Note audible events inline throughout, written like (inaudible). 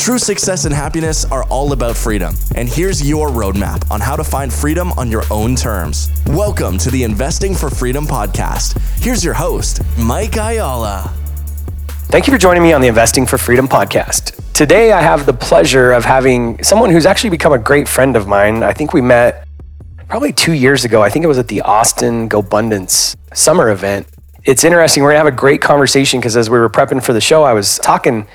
True success and happiness are all about freedom. And here's your roadmap on how to find freedom on your own terms. Welcome to the Investing for Freedom podcast. Here's your host, Mike Ayala. Thank you for joining me on the Investing for Freedom podcast. Today, I have the pleasure of having someone who's actually become a great friend of mine. I think we met probably two years ago. I think it was at the Austin GoBundance summer event. It's interesting. We're going to have a great conversation because as we were prepping for the show, I was talking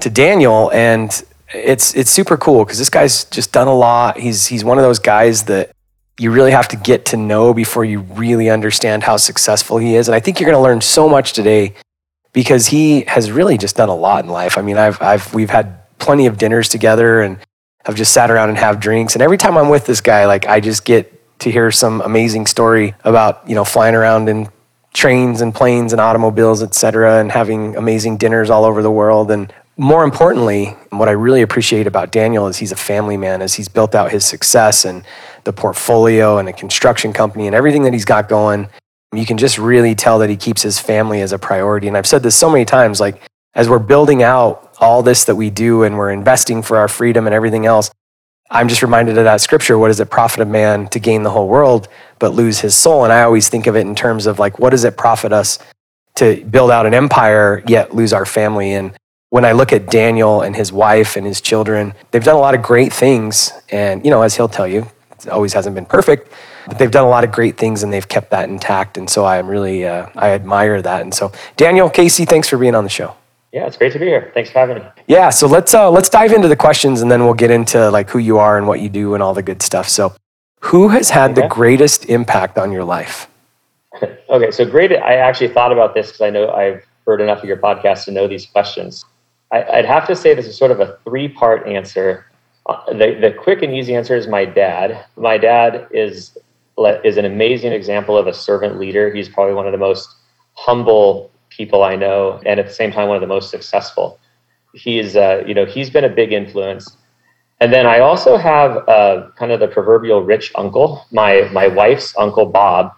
to Daniel, and it's it's super cool because this guy's just done a lot. He's he's one of those guys that you really have to get to know before you really understand how successful he is. And I think you're going to learn so much today because he has really just done a lot in life. I mean, I've I've we've had plenty of dinners together and have just sat around and have drinks. And every time I'm with this guy, like I just get to hear some amazing story about you know flying around in trains and planes and automobiles, et cetera, and having amazing dinners all over the world. And more importantly, what I really appreciate about Daniel is he's a family man, as he's built out his success and the portfolio and a construction company and everything that he's got going. You can just really tell that he keeps his family as a priority. And I've said this so many times like, as we're building out all this that we do and we're investing for our freedom and everything else, I'm just reminded of that scripture. What does it profit a man to gain the whole world but lose his soul? And I always think of it in terms of like, what does it profit us to build out an empire yet lose our family? And when I look at Daniel and his wife and his children, they've done a lot of great things. And, you know, as he'll tell you, it always hasn't been perfect, but they've done a lot of great things and they've kept that intact. And so I'm really, uh, I admire that. And so, Daniel, Casey, thanks for being on the show. Yeah, it's great to be here. Thanks for having me. Yeah, so let's uh, let's dive into the questions and then we'll get into like who you are and what you do and all the good stuff. So, who has had okay. the greatest impact on your life? (laughs) okay, so great. I actually thought about this because I know I've heard enough of your podcast to know these questions. I, would have to say this is sort of a three part answer. Uh, the, the quick and easy answer is my dad. My dad is is an amazing example of a servant leader. He's probably one of the most humble people I know, and at the same time, one of the most successful. He's uh, you know he's been a big influence. And then I also have uh, kind of the proverbial rich uncle, my my wife's uncle Bob,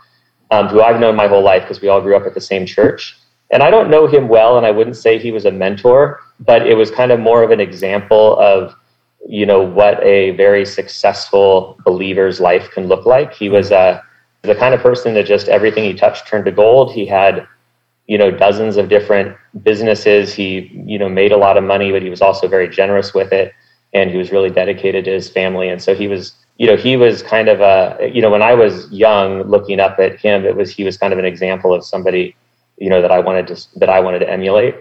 um, who I've known my whole life because we all grew up at the same church. And I don't know him well, and I wouldn't say he was a mentor, but it was kind of more of an example of you know what a very successful believer's life can look like. He was uh, the kind of person that just everything he touched turned to gold. He had you know dozens of different businesses. He you know made a lot of money but he was also very generous with it and he was really dedicated to his family. And so he was you know he was kind of a you know when i was young looking up at him it was he was kind of an example of somebody you know that i wanted to that i wanted to emulate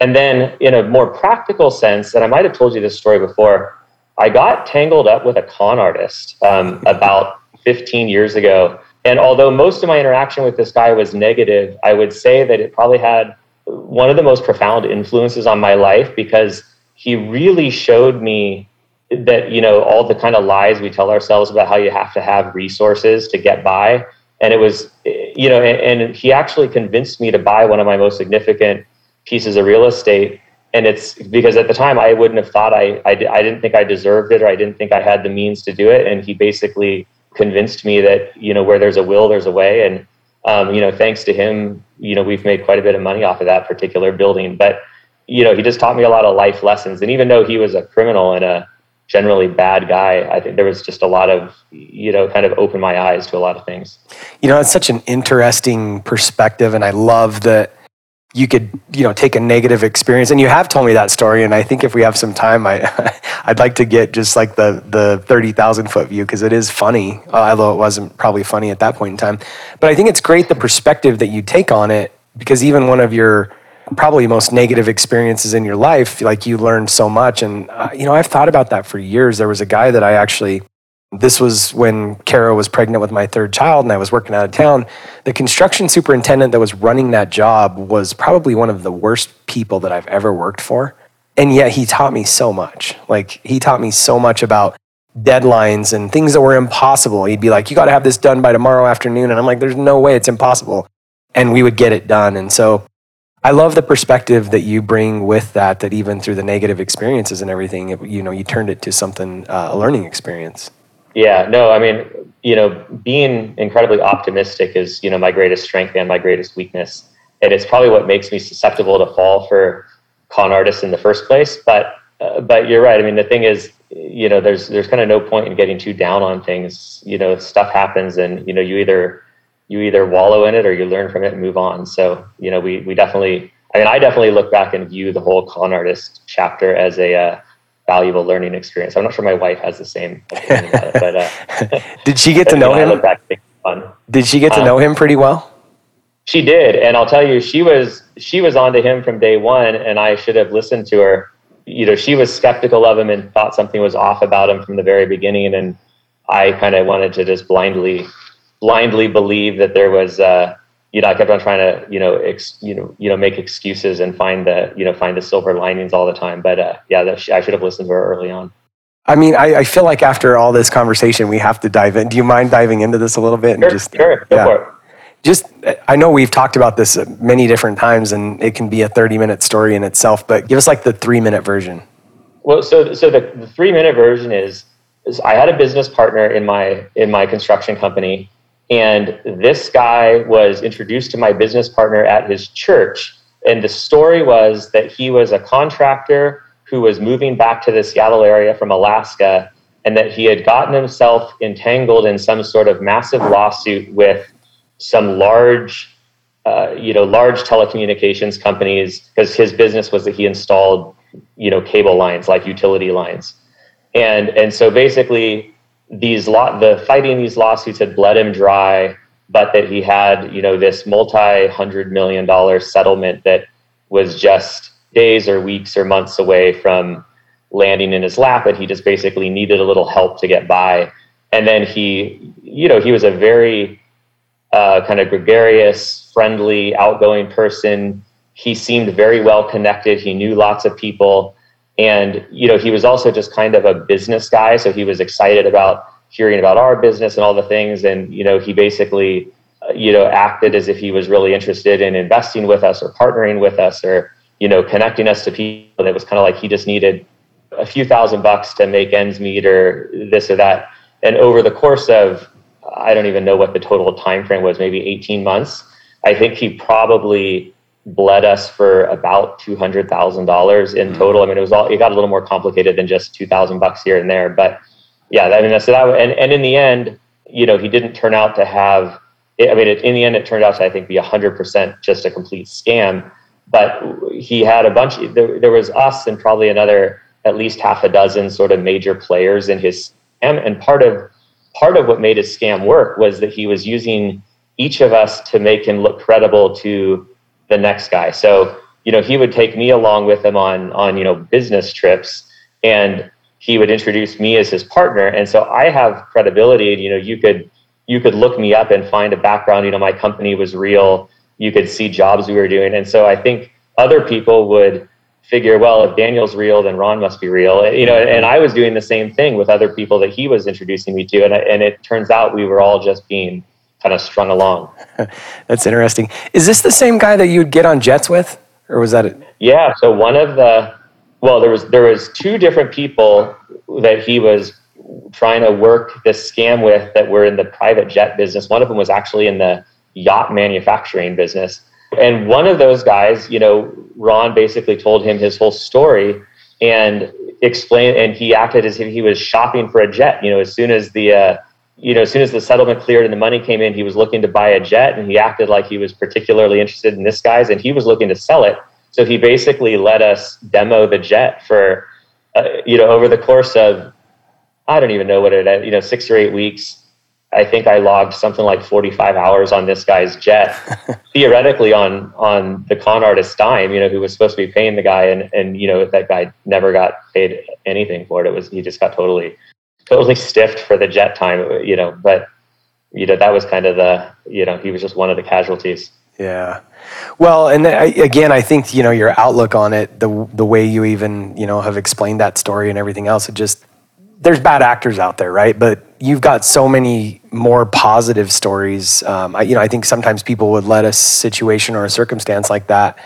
and then, in a more practical sense, and I might have told you this story before, I got tangled up with a con artist um, (laughs) about 15 years ago. And although most of my interaction with this guy was negative, I would say that it probably had one of the most profound influences on my life because he really showed me that, you know, all the kind of lies we tell ourselves about how you have to have resources to get by. And it was, you know, and, and he actually convinced me to buy one of my most significant pieces of real estate and it's because at the time I wouldn't have thought I, I, I didn't think I deserved it or I didn't think I had the means to do it. And he basically convinced me that, you know, where there's a will, there's a way. And, um, you know, thanks to him, you know, we've made quite a bit of money off of that particular building. But, you know, he just taught me a lot of life lessons. And even though he was a criminal and a generally bad guy, I think there was just a lot of, you know, kind of opened my eyes to a lot of things. You know, it's such an interesting perspective. And I love that you could you know take a negative experience and you have told me that story and i think if we have some time i (laughs) i'd like to get just like the the 30000 foot view because it is funny uh, although it wasn't probably funny at that point in time but i think it's great the perspective that you take on it because even one of your probably most negative experiences in your life like you learned so much and uh, you know i've thought about that for years there was a guy that i actually this was when Kara was pregnant with my third child and I was working out of town. The construction superintendent that was running that job was probably one of the worst people that I've ever worked for. And yet he taught me so much. Like he taught me so much about deadlines and things that were impossible. He'd be like, You got to have this done by tomorrow afternoon. And I'm like, There's no way it's impossible. and we would get it done. And so I love the perspective that you bring with that, that even through the negative experiences and everything, you know, you turned it to something, uh, a learning experience. Yeah, no, I mean, you know, being incredibly optimistic is, you know, my greatest strength and my greatest weakness. And it's probably what makes me susceptible to fall for con artists in the first place. But, uh, but you're right. I mean, the thing is, you know, there's, there's kind of no point in getting too down on things. You know, stuff happens and, you know, you either, you either wallow in it or you learn from it and move on. So, you know, we, we definitely, I mean, I definitely look back and view the whole con artist chapter as a uh, valuable learning experience. I'm not sure my wife has the same opinion about it, but uh, (laughs) (laughs) did she get to know him? fun. Did she get to um, know him pretty well? She did, and I'll tell you, she was she was onto him from day one, and I should have listened to her. You know, she was skeptical of him and thought something was off about him from the very beginning, and I kind of wanted to just blindly blindly believe that there was. Uh, you know, I kept on trying to, you know, ex, you know, you know, make excuses and find the, you know, find the silver linings all the time. But uh, yeah, that, I should have listened to her early on. I mean, I, I, feel like after all this conversation, we have to dive in. Do you mind diving into this a little bit? And sure, just, sure. Go yeah. for it. Just, I know we've talked about this many different times, and it can be a thirty-minute story in itself. But give us like the three-minute version. Well, so so the, the three-minute version is, is I had a business partner in my in my construction company and this guy was introduced to my business partner at his church. And the story was that he was a contractor who was moving back to the Seattle area from Alaska, and that he had gotten himself entangled in some sort of massive lawsuit with some large, uh, you know, large telecommunications companies because his business was that he installed, you know, cable lines like utility lines, and and so basically these law the fighting these lawsuits had bled him dry, but that he had you know this multi hundred million dollar settlement that was just days or weeks or months away from landing in his lap, and he just basically needed a little help to get by. And then he, you know, he was a very uh, kind of gregarious, friendly, outgoing person. He seemed very well connected. He knew lots of people and you know he was also just kind of a business guy so he was excited about hearing about our business and all the things. And you know he basically uh, you know acted as if he was really interested in investing with us or partnering with us or you know connecting us to people. That was kind of like he just needed a few thousand bucks to make ends meet or this or that. And over the course of i don't even know what the total time frame was maybe 18 months i think he probably bled us for about two hundred thousand dollars in mm-hmm. total. I mean, it was all it got a little more complicated than just two thousand bucks here and there, but yeah, I mean, so that and and in the end, you know, he didn't turn out to have. I mean, it, in the end, it turned out to I think be hundred percent just a complete scam. But he had a bunch. There, there was us and probably another at least half a dozen sort of major players in his scam, and part of part of what made his scam work was that he was using each of us to make him look credible to the next guy. So, you know, he would take me along with him on on, you know, business trips and he would introduce me as his partner. And so I have credibility and you know, you could you could look me up and find a background, you know, my company was real. You could see jobs we were doing. And so I think other people would figure, well, if Daniel's real, then Ron must be real. You know, and I was doing the same thing with other people that he was introducing me to. And, and it turns out we were all just being kind of strung along. (laughs) That's interesting. Is this the same guy that you'd get on jets with, or was that it? Yeah. So one of the well, there was there was two different people that he was trying to work this scam with that were in the private jet business. One of them was actually in the yacht manufacturing business. And one of those guys, you know, Ron basically told him his whole story and explained, and he acted as if he was shopping for a jet. You know, as soon as the uh, you know, as soon as the settlement cleared and the money came in, he was looking to buy a jet and he acted like he was particularly interested in this guy's and he was looking to sell it. So he basically let us demo the jet for, uh, you know, over the course of, I don't even know what it, you know, six or eight weeks. I think I logged something like 45 hours on this guy's jet, (laughs) theoretically on on the con artist's dime, you know, who was supposed to be paying the guy, and and you know that guy never got paid anything for it. It was he just got totally totally stiffed for the jet time, you know, but you know, that was kind of the, you know, he was just one of the casualties. Yeah. Well, and I, again, I think, you know, your outlook on it, the, the way you even, you know, have explained that story and everything else, it just, there's bad actors out there, right? But you've got so many more positive stories. Um, I, you know, I think sometimes people would let a situation or a circumstance like that.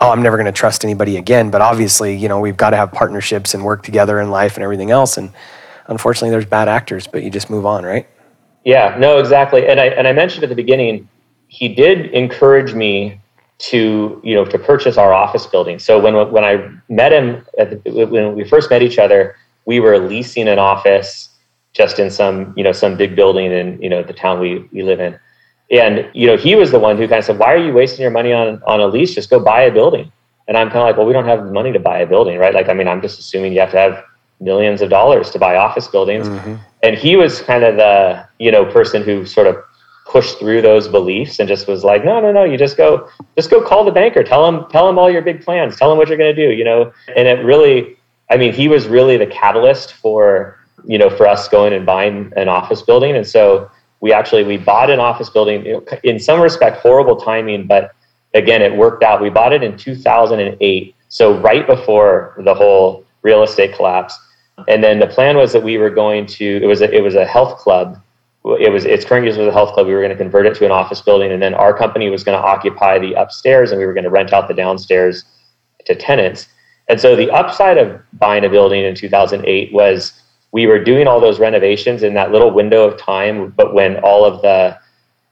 Oh, I'm never going to trust anybody again. But obviously, you know, we've got to have partnerships and work together in life and everything else. And unfortunately, there's bad actors, but you just move on, right? Yeah, no, exactly. And I and I mentioned at the beginning, he did encourage me to you know to purchase our office building. So when when I met him the, when we first met each other, we were leasing an office just in some you know some big building in you know the town we we live in, and you know he was the one who kind of said, "Why are you wasting your money on on a lease? Just go buy a building." And I'm kind of like, "Well, we don't have the money to buy a building, right? Like, I mean, I'm just assuming you have to have millions of dollars to buy office buildings." Mm-hmm. And he was kind of the you know person who sort of pushed through those beliefs and just was like, no, no, no, you just go, just go call the banker, tell him, tell him all your big plans, tell him what you're going to do, you know? And it really, I mean, he was really the catalyst for, you know, for us going and buying an office building. And so we actually, we bought an office building in some respect, horrible timing, but again, it worked out. We bought it in 2008. So right before the whole real estate collapse. Uh-huh. And then the plan was that we were going to, it was a, it was a health club it was its current use was a health club. We were going to convert it to an office building, and then our company was going to occupy the upstairs, and we were going to rent out the downstairs to tenants. And so the upside of buying a building in 2008 was we were doing all those renovations in that little window of time, but when all of the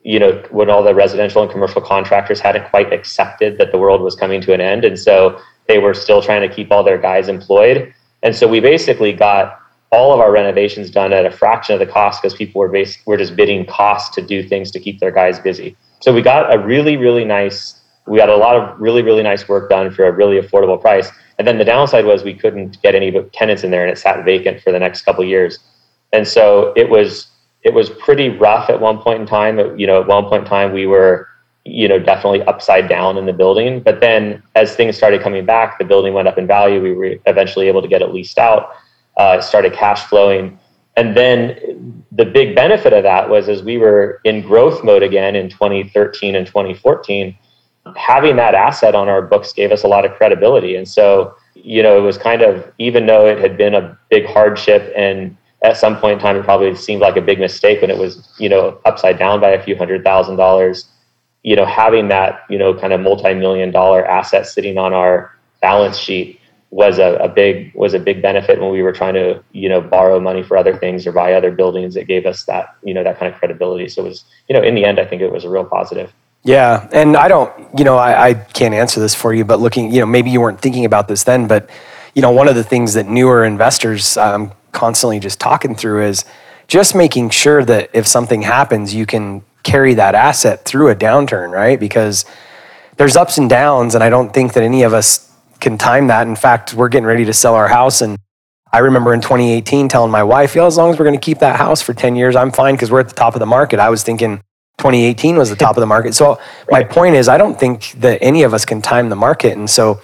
you know when all the residential and commercial contractors hadn't quite accepted that the world was coming to an end, and so they were still trying to keep all their guys employed. And so we basically got all of our renovations done at a fraction of the cost because people were bas- were just bidding costs to do things to keep their guys busy. So we got a really really nice we got a lot of really really nice work done for a really affordable price. And then the downside was we couldn't get any tenants in there, and it sat vacant for the next couple years. And so it was it was pretty rough at one point in time. You know, at one point in time we were you know definitely upside down in the building. But then as things started coming back, the building went up in value. We were eventually able to get it leased out uh, started cash flowing. And then the big benefit of that was as we were in growth mode again in 2013 and 2014, having that asset on our books gave us a lot of credibility. And so, you know, it was kind of, even though it had been a big hardship and at some point in time, it probably seemed like a big mistake when it was, you know, upside down by a few hundred thousand dollars, you know, having that, you know, kind of multi-million dollar asset sitting on our balance sheet was a, a, big was a big benefit when we were trying to you know borrow money for other things or buy other buildings. It gave us that you know that kind of credibility. So it was you know in the end i think it was a real positive. Yeah. And i don't you know I, I can't answer this for you but looking you know maybe you weren't thinking about this then but you know one of the things that newer investors i'm um, constantly just talking through is just making sure that if something happens you can carry that asset through a downturn right because there's ups and downs and i don't think that any of us can time that. In fact, we're getting ready to sell our house. And I remember in 2018 telling my wife, yeah, as long as we're going to keep that house for 10 years, I'm fine because we're at the top of the market. I was thinking 2018 was the top of the market. So my point is, I don't think that any of us can time the market. And so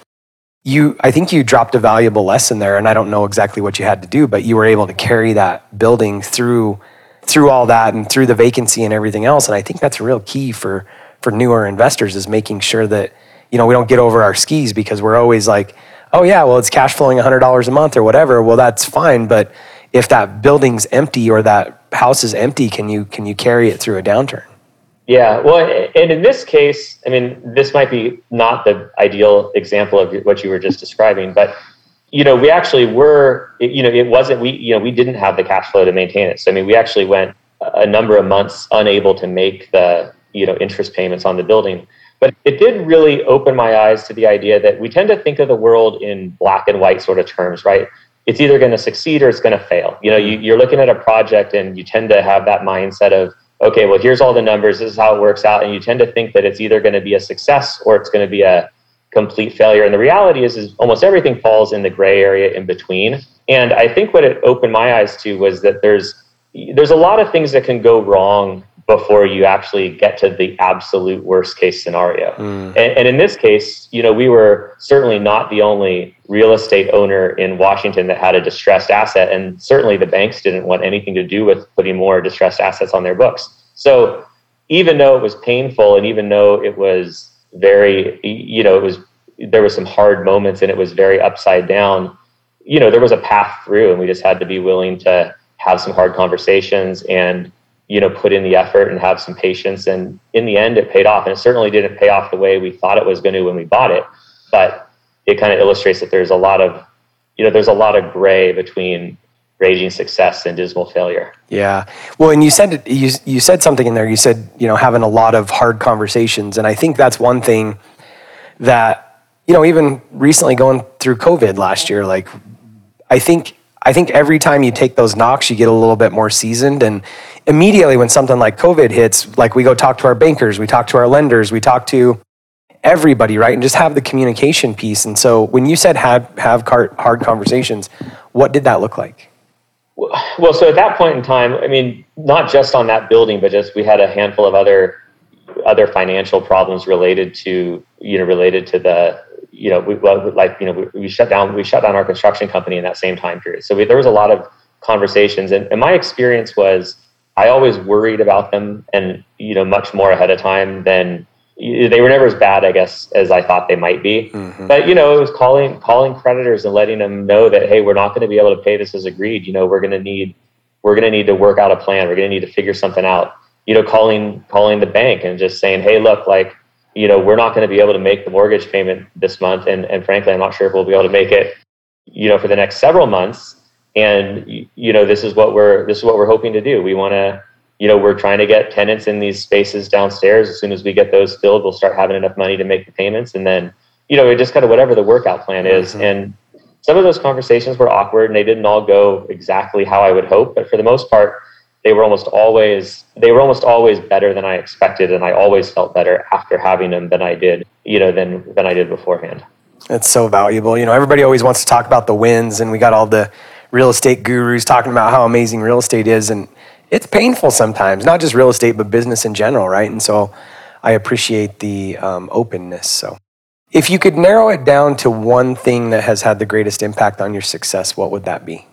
you, I think you dropped a valuable lesson there. And I don't know exactly what you had to do, but you were able to carry that building through through all that and through the vacancy and everything else. And I think that's a real key for for newer investors is making sure that you know, we don't get over our skis because we're always like, oh yeah, well it's cash flowing $100 a month or whatever. Well, that's fine, but if that building's empty or that house is empty, can you can you carry it through a downturn? Yeah, well, and in this case, I mean, this might be not the ideal example of what you were just describing, but you know, we actually were, you know, it wasn't we, you know, we didn't have the cash flow to maintain it. So I mean, we actually went a number of months unable to make the you know interest payments on the building. But it did really open my eyes to the idea that we tend to think of the world in black and white sort of terms, right? It's either going to succeed or it's going to fail. You know, you, mm-hmm. you're looking at a project and you tend to have that mindset of, okay, well, here's all the numbers, this is how it works out. And you tend to think that it's either going to be a success or it's going to be a complete failure. And the reality is, is almost everything falls in the gray area in between. And I think what it opened my eyes to was that there's there's a lot of things that can go wrong before you actually get to the absolute worst case scenario. Mm. And, and, in this case, you know, we were certainly not the only real estate owner in Washington that had a distressed asset, and certainly the banks didn't want anything to do with putting more distressed assets on their books. So even though it was painful, and even though it was very, you know, it was there were some hard moments, and it was very upside down. You know, there was a path through, and we just had to be willing to have some hard conversations and you know put in the effort and have some patience and in the end it paid off. And it certainly didn't pay off the way we thought it was going to when we bought it but it kind of illustrates that there's a lot of you know there's a lot of gray between raging success and dismal failure. Yeah. Well and you said you, you said something in there. You said you know having a lot of hard conversations and i think that's one thing that you know even recently going through covid last year like i think I think every time you take those knocks, you get a little bit more seasoned. And immediately when something like COVID hits, like we go talk to our bankers, we talk to our lenders, we talk to everybody, right? And just have the communication piece. And so when you said have, have hard conversations, what did that look like? Well, so at that point in time, I mean, not just on that building, but just we had a handful of other other financial problems related to you know related to the you know, we, like, you know, we, we, shut down, we shut down our construction company in that same time period. So we, there was a lot of conversations and, and my experience was I always worried about them and, you know, much more ahead of time than they were never as bad, I guess, as I thought they might be. Mm-hmm. But, you know, it was calling, calling creditors and letting them know that, Hey, we're not going to be able to pay this as agreed. You know, we're going to need, we're going to need to work out a plan. We're going to need to figure something out, you know, calling, calling the bank and just saying, Hey, look, like, you know, we're not going to be able to make the mortgage payment this month. And, and frankly, I'm not sure if we'll be able to make it, you know, for the next several months. And, you know, this is what we're, this is what we're hoping to do. We want to, you know, we're trying to get tenants in these spaces downstairs. As soon as we get those filled, we'll start having enough money to make the payments. And then, you know, it just kind of whatever the workout plan is. Mm-hmm. And some of those conversations were awkward and they didn't all go exactly how I would hope. But for the most part, they were almost always they were almost always better than I expected, and I always felt better after having them than I did, you know, than than I did beforehand. It's so valuable. You know, everybody always wants to talk about the wins, and we got all the real estate gurus talking about how amazing real estate is, and it's painful sometimes. Not just real estate, but business in general, right? And so, I appreciate the um, openness. So, if you could narrow it down to one thing that has had the greatest impact on your success, what would that be?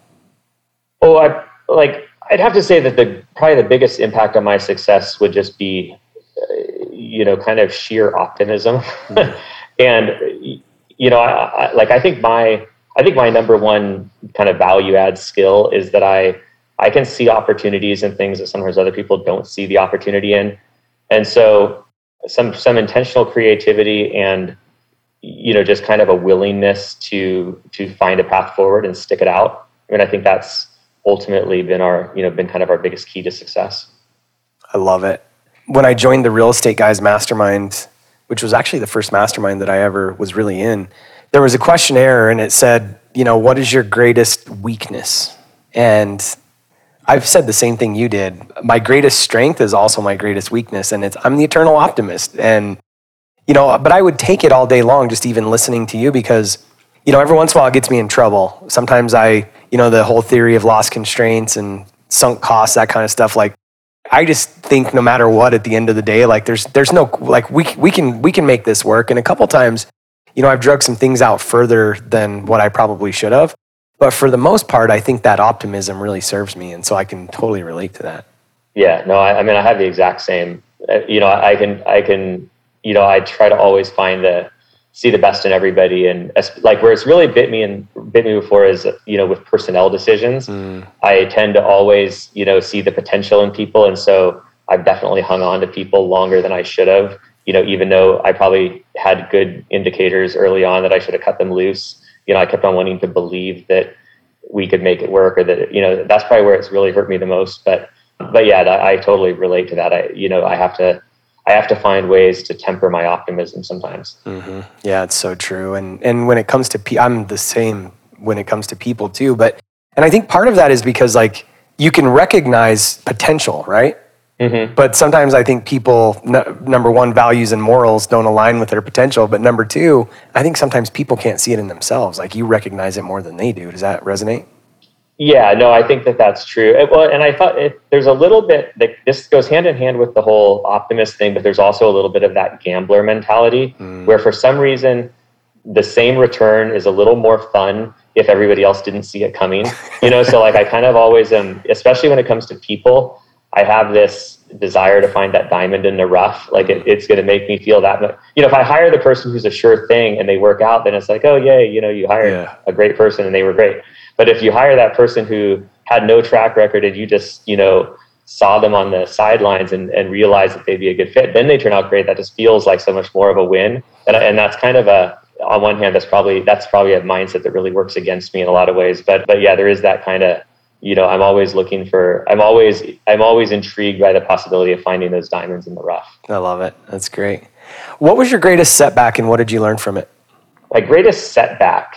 Oh, I like I'd have to say that the probably the biggest impact on my success would just be, uh, you know, kind of sheer optimism, mm-hmm. (laughs) and you know, I, I, like I think my I think my number one kind of value add skill is that I I can see opportunities in things that sometimes other people don't see the opportunity in, and so some some intentional creativity and you know just kind of a willingness to to find a path forward and stick it out. I mean, I think that's ultimately been our you know been kind of our biggest key to success. I love it. When i joined the real estate guys mastermind which was actually the first mastermind that i ever was really in there was a questionnaire and it said you know what is your greatest weakness and i've said the same thing you did my greatest strength is also my greatest weakness and it's i'm the eternal optimist and you know but i would take it all day long just even listening to you because you know every once in a while it gets me in trouble sometimes i you know, the whole theory of loss constraints and sunk costs, that kind of stuff. Like, I just think no matter what, at the end of the day, like there's there's no like we we can we can make this work. And a couple times, you know, I've drug some things out further than what I probably should have. But for the most part, I think that optimism really serves me, and so I can totally relate to that. Yeah, no, I, I mean, I have the exact same. Uh, you know, I can I can you know I try to always find the see the best in everybody and like where it's really bit me and bit me before is you know with personnel decisions mm. i tend to always you know see the potential in people and so i've definitely hung on to people longer than i should have you know even though i probably had good indicators early on that i should have cut them loose you know i kept on wanting to believe that we could make it work or that you know that's probably where it's really hurt me the most but but yeah I, I totally relate to that i you know i have to I have to find ways to temper my optimism sometimes. Mm-hmm. Yeah, it's so true. And and when it comes to pe- I'm the same when it comes to people too. But and I think part of that is because like you can recognize potential, right? Mm-hmm. But sometimes I think people, n- number one, values and morals don't align with their potential. But number two, I think sometimes people can't see it in themselves. Like you recognize it more than they do. Does that resonate? Yeah, no, I think that that's true. It, well, and I thought it, there's a little bit that this goes hand in hand with the whole optimist thing, but there's also a little bit of that gambler mentality mm. where for some reason the same return is a little more fun if everybody else didn't see it coming. You know, so like I kind of always am, especially when it comes to people, I have this desire to find that diamond in the rough. Like it, it's going to make me feel that much. You know, if I hire the person who's a sure thing and they work out, then it's like, oh yay, you know, you hired yeah. a great person and they were great. But if you hire that person who had no track record and you just you know saw them on the sidelines and, and realized that they'd be a good fit then they turn out great that just feels like so much more of a win and, and that's kind of a on one hand that's probably that's probably a mindset that really works against me in a lot of ways but but yeah there is that kind of you know i'm always looking for i'm always i'm always intrigued by the possibility of finding those diamonds in the rough. I love it. That's great. What was your greatest setback and what did you learn from it? My greatest setback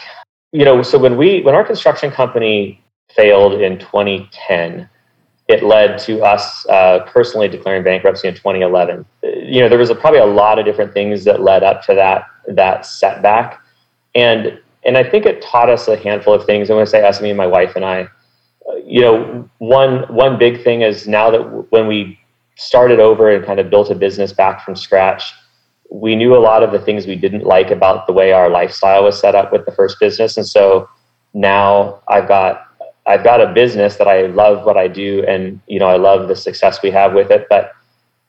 you know so when we when our construction company failed in 2010 it led to us uh, personally declaring bankruptcy in 2011 you know there was a, probably a lot of different things that led up to that that setback. And and i think it taught us a handful of things. I'm going to say us me and my wife and i you know, one one big thing is now that when we started over and kind of built a business back from scratch, we knew a lot of the things we didn't like about the way our lifestyle was set up with the first business, and so now I've got I've got a business that I love what I do, and you know I love the success we have with it, but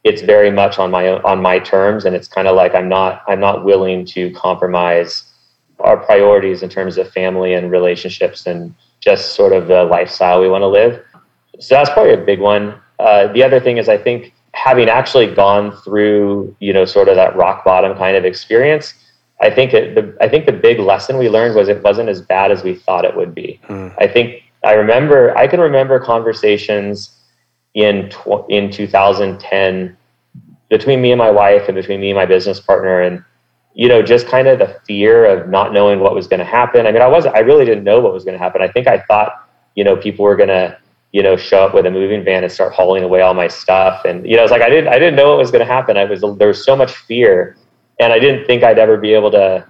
it's very much on my on my terms, and it's kind of like I'm not I'm not willing to compromise our priorities in terms of family and relationships and just sort of the lifestyle we want to live. So that's probably a big one. Uh, the other thing is, I think having actually gone through, you know, sort of that rock bottom kind of experience, I think it, the, I think the big lesson we learned was it wasn't as bad as we thought it would be. Mm. I think I remember I can remember conversations in tw- in 2010 between me and my wife and between me and my business partner and you know, just kind of the fear of not knowing what was going to happen. I mean, I wasn't, I really didn't know what was going to happen. I think I thought, you know, people were going to, you know, show up with a moving van and start hauling away all my stuff. And, you know, it's like, I didn't, I didn't know what was going to happen. I was, there was so much fear and I didn't think I'd ever be able to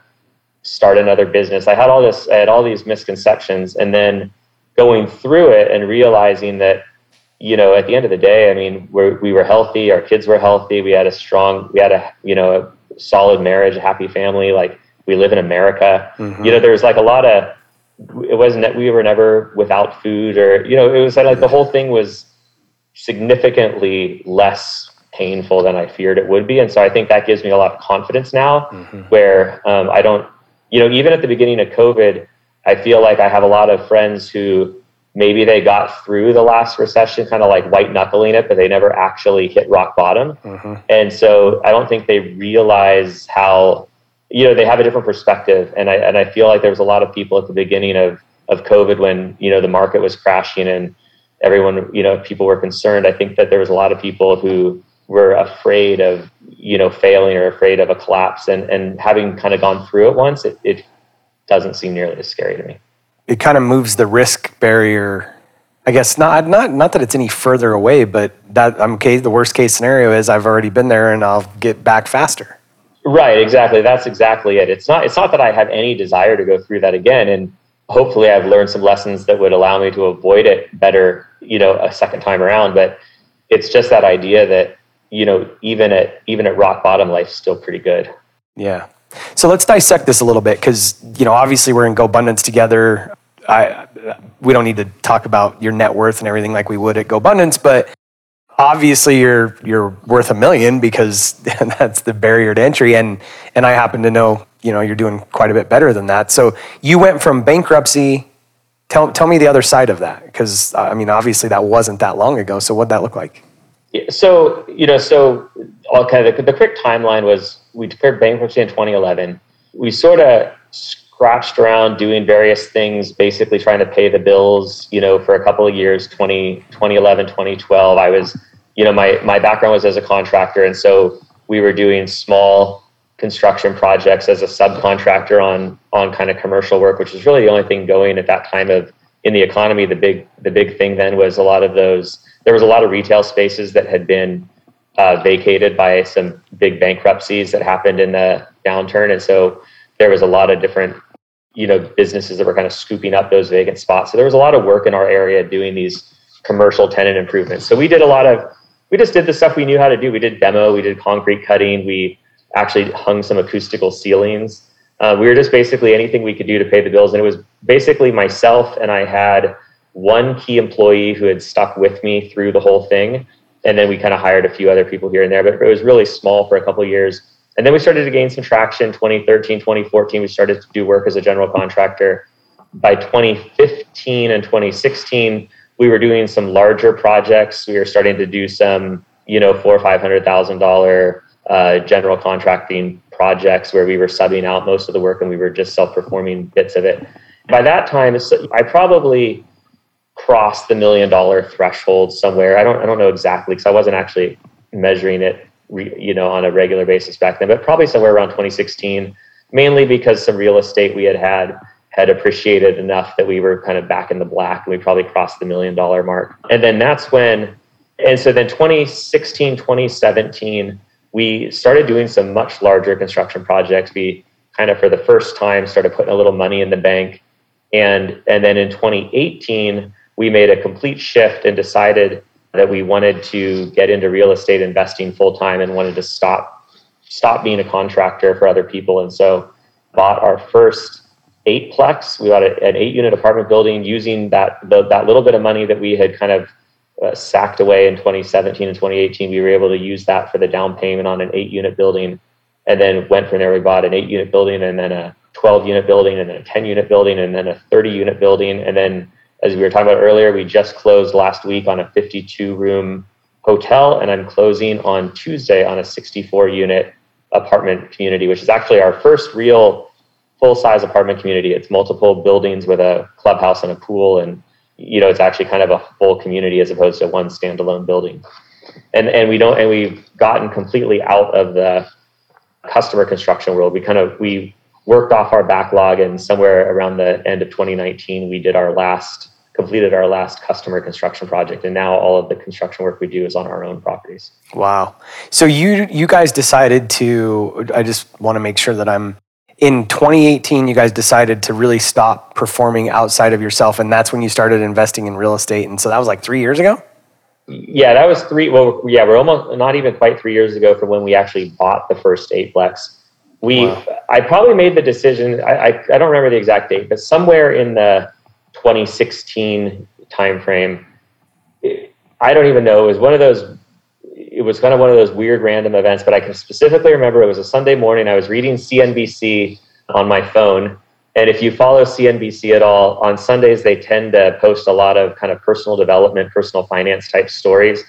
start another business. I had all this, I had all these misconceptions and then going through it and realizing that, you know, at the end of the day, I mean, we're, we were healthy, our kids were healthy. We had a strong, we had a, you know, a, solid marriage, a happy family. Like we live in America. Mm-hmm. You know, there's like a lot of. It wasn't that we were never without food, or you know, it was like the whole thing was significantly less painful than I feared it would be, and so I think that gives me a lot of confidence now, mm-hmm. where um, I don't. You know, even at the beginning of COVID, I feel like I have a lot of friends who maybe they got through the last recession kind of like white knuckling it but they never actually hit rock bottom. Mm-hmm. and so i don't think they realize how you know they have a different perspective. And i and i feel like there was a lot of people at the beginning of of covid when you know the market was crashing and everyone you know people were concerned. I think that there was a lot of people who were afraid of you know failing or afraid of a collapse. And and having kind of gone through it once it, it doesn't seem nearly as scary to me it kind of moves the risk barrier. I guess not not not that it's any further away, but that I'm okay. The worst case scenario is I've already been there and I'll get back faster. Right, exactly. That's exactly it. It's not it's not that I have any desire to go through that again and hopefully I've learned some lessons that would allow me to avoid it better, you know, a second time around, but it's just that idea that, you know, even at even at rock bottom life's still pretty good. Yeah. So let's dissect this a little bit because you know obviously we're in GoBundance together. I, we don't need to talk about your net worth and everything like we would at GoBundance, but obviously you're you're worth a million because (laughs) that's the barrier to entry. And and I happen to know you know you're doing quite a bit better than that. So you went from bankruptcy. Tell tell me the other side of that because uh, I mean obviously that wasn't that long ago. So what'd that look like? Yeah, so you know so okay the, the quick timeline was we declared bankruptcy in 2011. We sort of scratched around doing various things, basically trying to pay the bills, you know, for a couple of years, 20, 2011, 2012. I was, you know, my, my background was as a contractor. And so we were doing small construction projects as a subcontractor on, on kind of commercial work, which was really the only thing going at that time of in the economy. The big, the big thing then was a lot of those, there was a lot of retail spaces that had been uh, vacated by some big bankruptcies that happened in the downturn. And so there was a lot of different you know businesses that were kind of scooping up those vacant spots. So there was a lot of work in our area doing these commercial tenant improvements. So we did a lot of we just did the stuff we knew how to do. We did demo, we did concrete cutting, we actually hung some acoustical ceilings. Uh, we were just basically anything we could do to pay the bills, and it was basically myself and I had one key employee who had stuck with me through the whole thing, and then we kind of hired a few other people here and there. But it was really small for a couple years and then we started to gain some traction 2013, 2014. We started to do work as a general contractor. By 2015 and 2016, we were doing some larger projects. We were starting to do some, you know, four or five hundred thousand dollar uh, general contracting projects where we were subbing out most of the work and we were just self-performing bits of it. By that time, I probably crossed the million dollar threshold somewhere. I don't I don't know exactly because I wasn't actually measuring it, you know, on a regular basis back then, but probably somewhere around 2016. Mainly because some real estate we had had had appreciated enough that we were kind of back in the black and we probably crossed the million dollar mark. And then that's when, and so then 2016, 2017, we started doing some much larger construction projects. We kind of for the first time started putting a little money in the bank. And, and then in 2018, we made a complete shift and decided that we wanted to get into real estate investing full time and wanted to stop stop being a contractor for other people. And so bought our first eightplex. We bought an eight unit apartment building using that the, that little bit of money that we had kind of uh, sacked away in 2017 and 2018. We were able to use that for the down payment on an eight unit building, and then went from there. We bought an eight unit building, and then a 12 unit building, and then a 10 unit building, and then a 30 unit building, and then as we were talking about earlier, we just closed last week on a 52 room hotel, and I'm closing on Tuesday on a 64 unit apartment community, which is actually our first real full size apartment community. It's multiple buildings with a clubhouse and a pool, and you know it's actually kind of a full community as opposed to one standalone building. And and we don't and we've gotten completely out of the customer construction world. We kind of we worked off our backlog, and somewhere around the end of 2019, we did our last completed our last customer construction project and now all of the construction work we do is on our own properties. Wow. So you you guys decided to i just want to make sure that i'm in 2018 you guys decided to really stop performing outside of yourself and that's when you started investing in real estate and so that was like three years ago? Yeah that was three well yeah we're almost not even quite three years ago from when we actually bought the first eightplex. We wow. i probably made the decision I, I, I don't remember the exact date but somewhere in the 2016 timeframe. I don't even know. It was one of those. It was kind of one of those weird random events, but I can specifically remember it was a Sunday morning. I was reading CNBC on my phone, and if you follow CNBC at all, on Sundays they tend to post a lot of kind of personal development, personal finance type stories.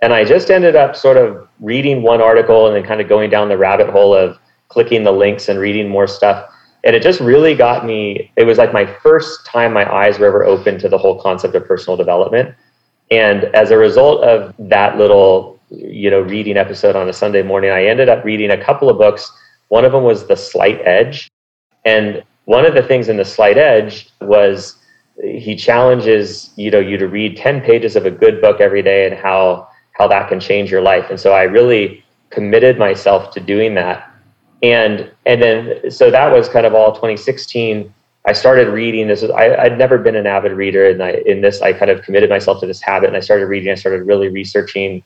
And I just ended up sort of reading one article and then kind of going down the rabbit hole of clicking the links and reading more stuff and it just really got me it was like my first time my eyes were ever open to the whole concept of personal development. And as a result of that little you know reading episode on a sunday morning i ended up reading a couple of books. One of them was the slight edge. And one of the things in the slight edge was he challenges you know you to read 10 pages of a good book every day and how how that can change your life. And so i really committed myself to doing that and and then so that was kind of all 2016 i started reading this I, i'd never been an avid reader and i in this i kind of committed myself to this habit and i started reading i started really researching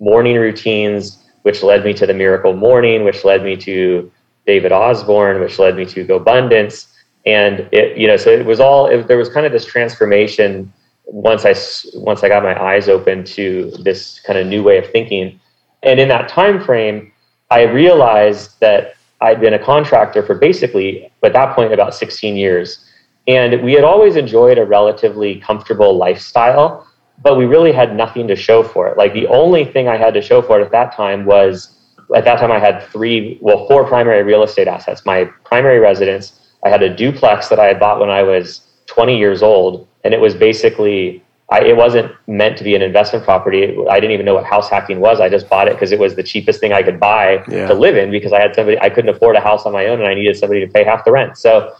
morning routines which led me to the miracle morning which led me to David Osborn which led me to GoBundance and it you know so it was all it, there was kind of this transformation once i once i got my eyes open to this kind of new way of thinking. And in that time frame I realized that I'd been a contractor for basically, at that point, about 16 years. And we had always enjoyed a relatively comfortable lifestyle, but we really had nothing to show for it. Like the only thing I had to show for it at that time was at that time I had three, well, four primary real estate assets. My primary residence, I had a duplex that I had bought when I was 20 years old, and it was basically I, it wasn't meant to be an investment property. I didn't even know what house hacking was. I just bought it because it was the cheapest thing I could buy yeah. to live in because I had somebody I couldn't afford a house on my own and I needed somebody to pay half the rent. So,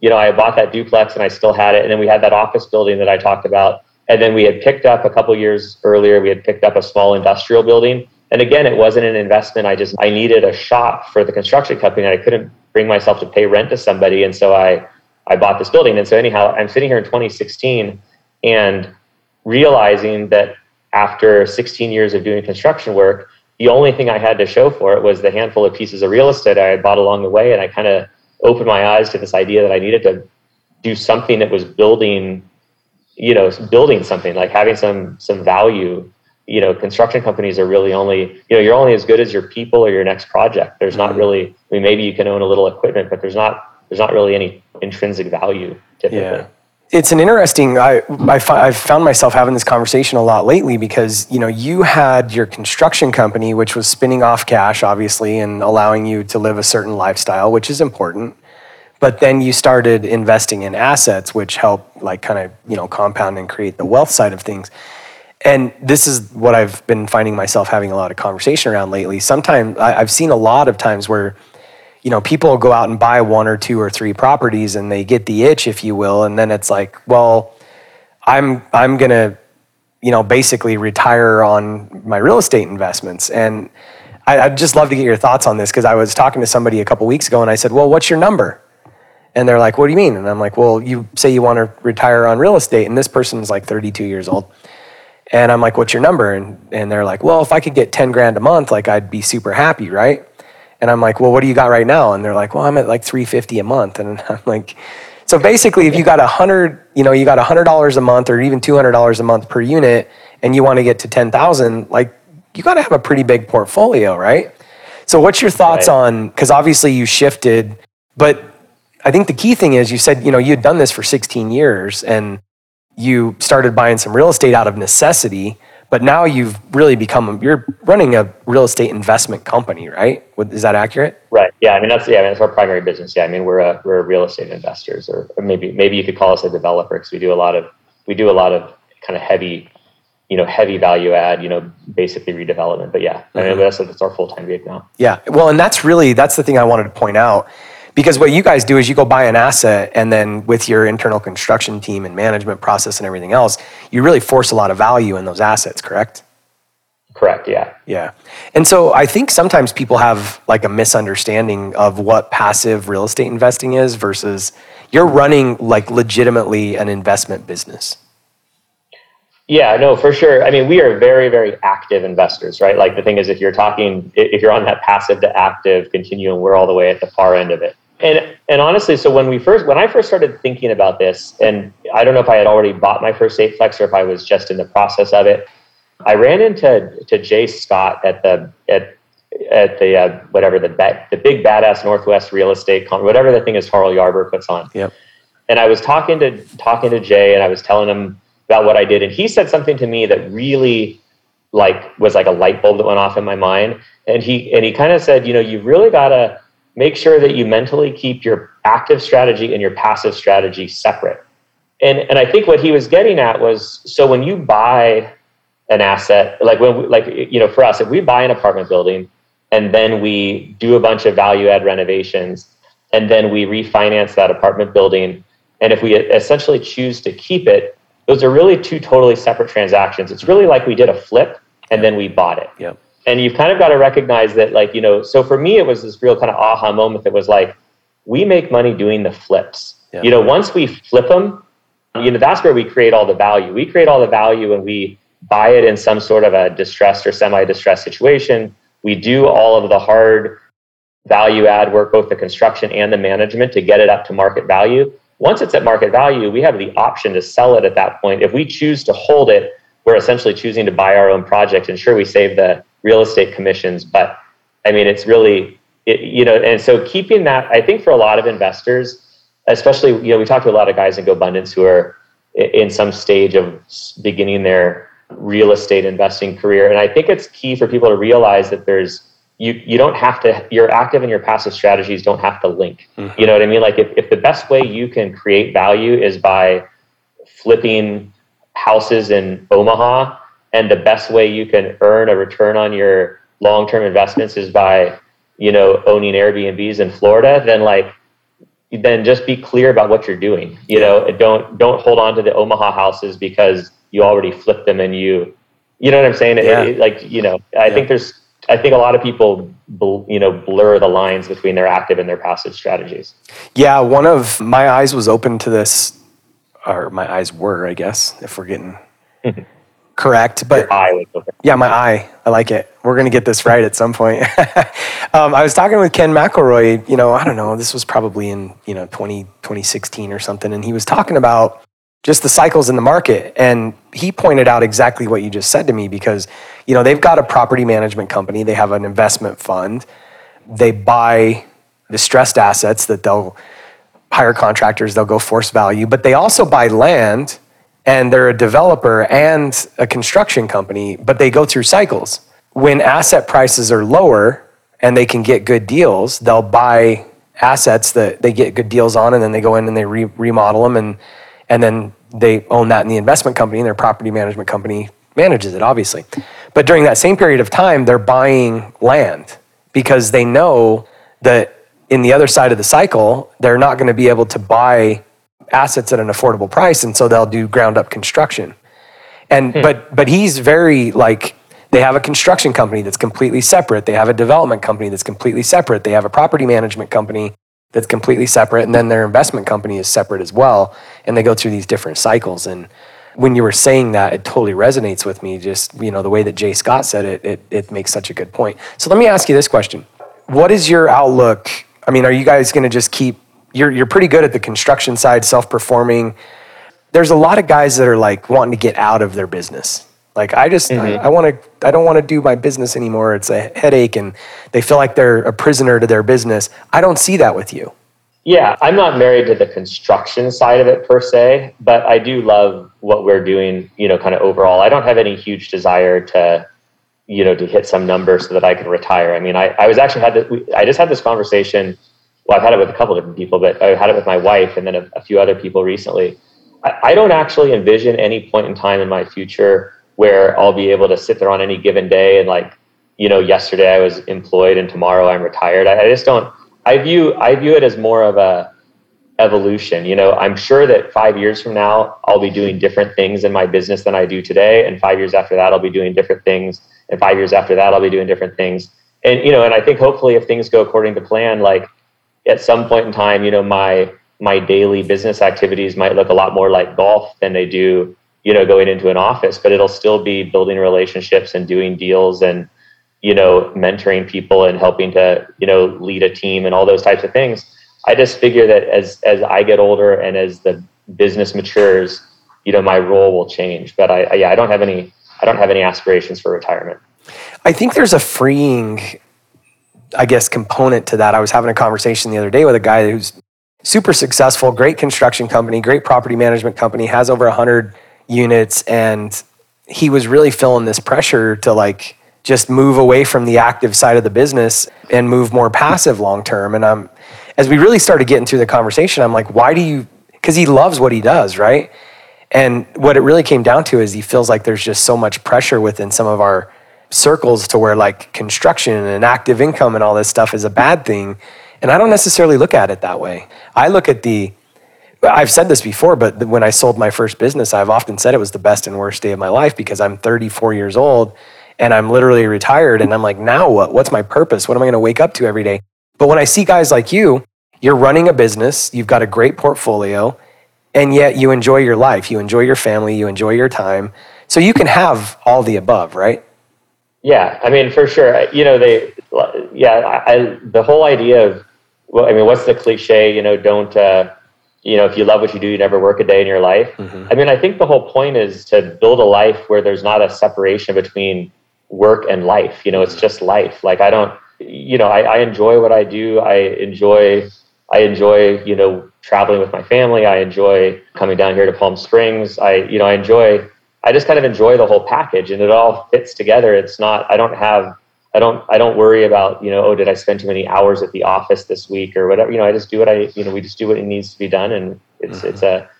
you know, I bought that duplex and I still had it. And then we had that office building that I talked about. And then we had picked up a couple years earlier, we had picked up a small industrial building. And again, it wasn't an investment. I just I needed a shop for the construction company and I couldn't bring myself to pay rent to somebody. And so I I bought this building. And so anyhow, I'm sitting here in 2016 and realizing that after 16 years of doing construction work, the only thing I had to show for it was the handful of pieces of real estate I had bought along the way. And I kind of opened my eyes to this idea that I needed to do something that was building, you know, building something like having some some value. You know, construction companies are really only, you know, you're only as good as your people or your next project. There's not mm-hmm. really, I mean, maybe you can own a little equipment, but there's not there's not really any intrinsic value typically. Yeah. It's an interesting I, I have found myself having this conversation a lot lately because you know you had your construction company which was spinning off cash obviously and allowing you to live a certain lifestyle which is important. But then you started investing in assets which help like kind of you know compound and create the wealth side of things. And this is what i've been finding myself having a lot of conversation around lately. Sometimes i've seen a lot of times where you know, people go out and buy one or two or three properties and they get the itch, if you will, and then it's like, well, I'm I'm gonna, you know, basically retire on my real estate investments. And I, would just love to get your thoughts on this because I was talking to somebody a couple weeks ago and I said, well, what's your number? And they're like, what do you mean? And I'm like, well, you say you want to retire on real estate, and this person's like 32 years old. And I'm like, what's your number? And, and they're like, well, if I could get 10 grand a month, like I'd be super happy, right? And I'm like, well, what do you got right now? And they're like, well, I'm at like 350 a month. And (laughs) I'm like, so basically, if you got a hundred, you know, you got a hundred dollars a month or even two hundred dollars a month per unit, and you want to get to ten thousand, like you got to have a pretty big portfolio, right? So, what's your thoughts right. on? Because obviously you shifted, but I think the key thing is you said, you know, you had done this for 16 years, and you started buying some real estate out of necessity. But now you've really become you're running a real estate investment company, right? Is that accurate? Right. Yeah. I mean that's yeah. I mean that's our primary business. Yeah. I mean we're a we're a real estate investors, or, or maybe maybe you could call us a developer because we do a lot of we do a lot of kind of heavy, you know, heavy value add, you know, basically redevelopment. But yeah, mm-hmm. I mean mm-hmm. that's that's our full time gig now. Yeah. Well, and that's really that's the thing I wanted to point out because what you guys do is you go buy an asset and then with your internal construction team and management process and everything else, you really force a lot of value in those assets, correct? Correct, yeah. Yeah. And so I think sometimes people have like a misunderstanding of what passive real estate investing is versus you're running like legitimately an investment business. Yeah, no, for sure. I mean, we are very, very active investors, right? Like the thing is, if you're talking, if you're on that passive to active continuum, we're all the way at the far end of it and and honestly, so when we first when I first started thinking about this, and I don't know if I had already bought my first Eightplex or if I was just in the process of it, I ran into to Jay Scott at the at at the uh, whatever the the big badass Northwest real estate con- whatever the thing is Carl Yarber puts on. Yep. And I was talking to talking to Jay, and I was telling him about what I did, and he said something to me that really like was like a light bulb that went off in my mind. And he and he kind of said, you know, you've really got to make sure that you mentally keep your active strategy and your passive strategy separate. And and I think what he was getting at was so when you buy an asset, like when we, like you know for us, if we buy an apartment building and then we do a bunch of value add renovations and then we refinance that apartment building and if we essentially choose to keep it those are really two totally separate transactions. It's really like we did a flip and then we bought it. Yep and you've kind of got to recognize that like you know so for me it was this real kind of aha moment that was like we make money doing the flips. Yeah. you know once we flip them you know that's where we create all the value. We create all the value and we buy it in some sort of a distressed or semi-distressed situation. We do all of the hard value add work both the construction and the management to get it up to market value. Once it's at market value we have the option to sell it at that point. If we choose to hold it we're essentially choosing to buy our own project and sure we save the real estate commissions. But I mean, it's really, it, you know, and so keeping that, I think for a lot of investors, especially, you know, we talk to a lot of guys in Go GoBundance who are in some stage of beginning their real estate investing career. And I think it's key for people to realize that there's, you, you don't have to, your active and your passive strategies don't have to link. Mm-hmm. You know what I mean? Like if, if the best way you can create value is by flipping houses in Omaha, and the best way you can earn a return on your long-term investments is by you know owning airbnbs in florida then like then just be clear about what you're doing you know don't don't hold on to the omaha houses because you already flipped them and you you know what i'm saying yeah. it, it, like you know i yeah. think there's i think a lot of people you know blur the lines between their active and their passive strategies yeah one of my eyes was open to this or my eyes were i guess if we're getting correct. But yeah, my eye. I like it. We're gonna get this right at some point. (laughs) um, I was talking with Ken McElroy. You know, I don't know. This was probably in you know 20, 2016 or something, and he was talking about just the cycles in the market. And he pointed out exactly what you just said to me because you know they've got a property management company. They have an investment fund. They buy distressed assets that they'll hire contractors, they'll go force value, but they also buy land and they're a developer and a construction company, but they go through cycles. When asset prices are lower and they can get good deals, they'll buy assets that they get good deals on and then they go in and they re- remodel them and and then they own that in the investment company and their property management company manages it obviously. But during that same period of time they're buying land because they know that in the other side of the cycle, they're not going to be able to buy assets at an affordable price, and so they'll do ground up construction. And hmm. but but he's very like they have a construction company that's completely separate. They have a development company that's completely separate. They have a property management company that's completely separate, and then their investment company is separate as well. And they go through these different cycles. And when you were saying that, it totally resonates with me. Just you know the way that Jay Scott said it, it, it makes such a good point. So let me ask you this question: What is your outlook I mean, are you guys going to just keep? You're you're pretty good at the construction side, self performing. There's a lot of guys that are like wanting to get out of their business. Like I just mm-hmm. I, I want to I don't want to do my business anymore. It's a headache, and they feel like they're a prisoner to their business. I don't see that with you. Yeah, I'm not married to the construction side of it per se, but I do love what we're doing, you know, kind of overall. I don't have any huge desire to you know, to hit some number so that I can retire. I mean, I, I was actually had this, I just had this conversation. Well, I've had it with a couple different people, but I've had it with my wife and then a, a few other people recently. I, I don't actually envision any point in time in my future where I'll be able to sit there on any given day and like, you know, yesterday I was employed and tomorrow I'm retired. I, I just don't. I view I view it as more of a evolution. You know, I'm sure that five years from now I'll be doing different things in my business than I do today, and five years after that I'll be doing different things and five years after that i'll be doing different things. And you know and i think hopefully if things go according to plan like at some point in time you know my my daily business activities might look a lot more like golf than they do you know going into an office but it'll still be building relationships and doing deals and you know mentoring people and helping to you know lead a team and all those types of things. I just figure that as as i get older and as the business matures you know my role will change. But i, I yeah i don't have any I don't have any aspirations for retirement. I think there's a freeing, I guess, component to that. I was having a conversation the other day with a guy who's super successful, great construction company, great property management company, has over 100 units, and he was really feeling this pressure to like just move away from the active side of the business and move more passive long term. And I'm, as we really started getting through the conversation, I'm like, why do you? Because he loves what he does, right? And what it really came down to is he feels like there's just so much pressure within some of our circles to where like construction and active income and all this stuff is a bad thing. And I don't necessarily look at it that way. I look at the, I've said this before, but when I sold my first business, I've often said it was the best and worst day of my life because I'm 34 years old and I'm literally retired. And I'm like, now what? What's my purpose? What am I going to wake up to every day? But when I see guys like you, you're running a business, you've got a great portfolio, and yet you enjoy your life, you enjoy your family, you enjoy your time. So you can have all the above, right? Yeah, I mean, for sure. You know, they, yeah, I, the whole idea of, well, I mean, what's the cliche? You know, don't, uh, you know, if you love what you do, you never work a day in your life. Mm-hmm. I mean, I think the whole point is to build a life where there's not a separation between work and life. You know, it's mm-hmm. just life. Like I don't, you know, I, I enjoy what I do. I enjoy, I enjoy, you know, traveling with my family. I enjoy coming down here to Palm Springs. I, you know, I enjoy, I just kind of enjoy the whole package and it all fits together. It's not, I don't have, I don't, I don't worry about, you know, oh, did I spend too many hours at the office this week or whatever, you know, I just do what I, you know, we just do what needs to be done. And it's, mm-hmm. it's a,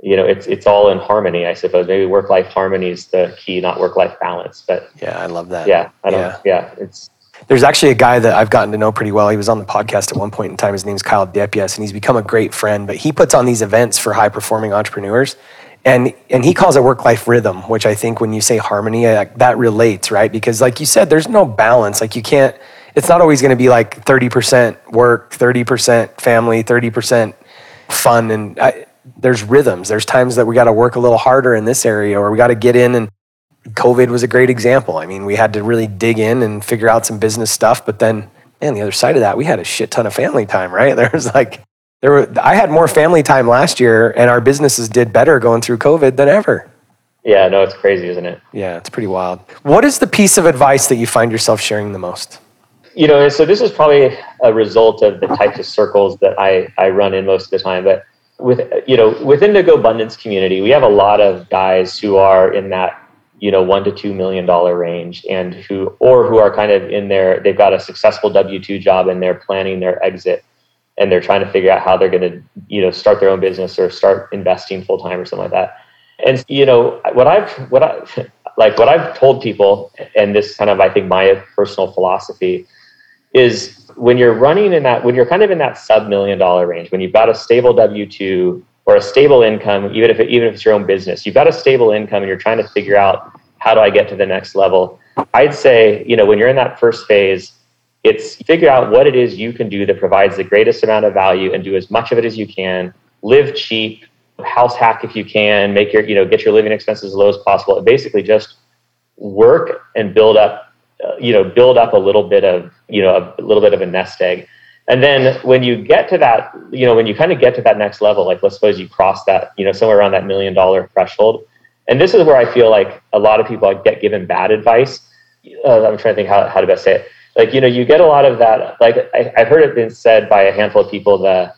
you know, it's, it's all in harmony, I suppose. Maybe work-life harmony is the key, not work-life balance, but yeah, I love that. Yeah. I don't, yeah, yeah it's, there's actually a guy that I've gotten to know pretty well. He was on the podcast at one point in time. His name's Kyle Depias, and he's become a great friend. But he puts on these events for high performing entrepreneurs. And, and he calls it work life rhythm, which I think when you say harmony, that relates, right? Because, like you said, there's no balance. Like, you can't, it's not always going to be like 30% work, 30% family, 30% fun. And I, there's rhythms. There's times that we got to work a little harder in this area, or we got to get in and COVID was a great example. I mean, we had to really dig in and figure out some business stuff, but then, man, the other side of that, we had a shit ton of family time, right? (laughs) There was like, there were, I had more family time last year, and our businesses did better going through COVID than ever. Yeah, no, it's crazy, isn't it? Yeah, it's pretty wild. What is the piece of advice that you find yourself sharing the most? you know, so this is probably a result of the types of circles that I, I run in most of the time. But with you know, within the GoBundance community, we have a lot of guys who are in that you know one to two million dollar range, and who or who are kind of in there. They've got a successful W two job, and they're planning their exit, and they're trying to figure out how they're going to you know start their own business or start investing full time or something like that. And you know what I've what I (laughs) like what I've told people, and this kind of I think my personal philosophy is when you're running in that when you're kind of in that sub million dollar range, when you've got a stable W two or a stable income, even if it, even if it's your own business, you've got a stable income and you're trying to figure out how do I get to the next level. I'd say you know when you're in that first phase, it's figure out what it is you can do that provides the greatest amount of value and do as much of it as you can. Live cheap, house hack if you can, make your you know get your living expenses as low as possible, and basically just work and build up uh, you know build up a little bit of you know a, a little bit of a nest egg and then when you get to that you know when you kind of get to that next level like let's suppose you cross that you know somewhere around that million dollar threshold. And this is where i feel like a lot of people get given bad advice. Uh, i'm trying to think how, how to best say it. Like you know you get a lot of that like I, i've heard it been said by a handful of people that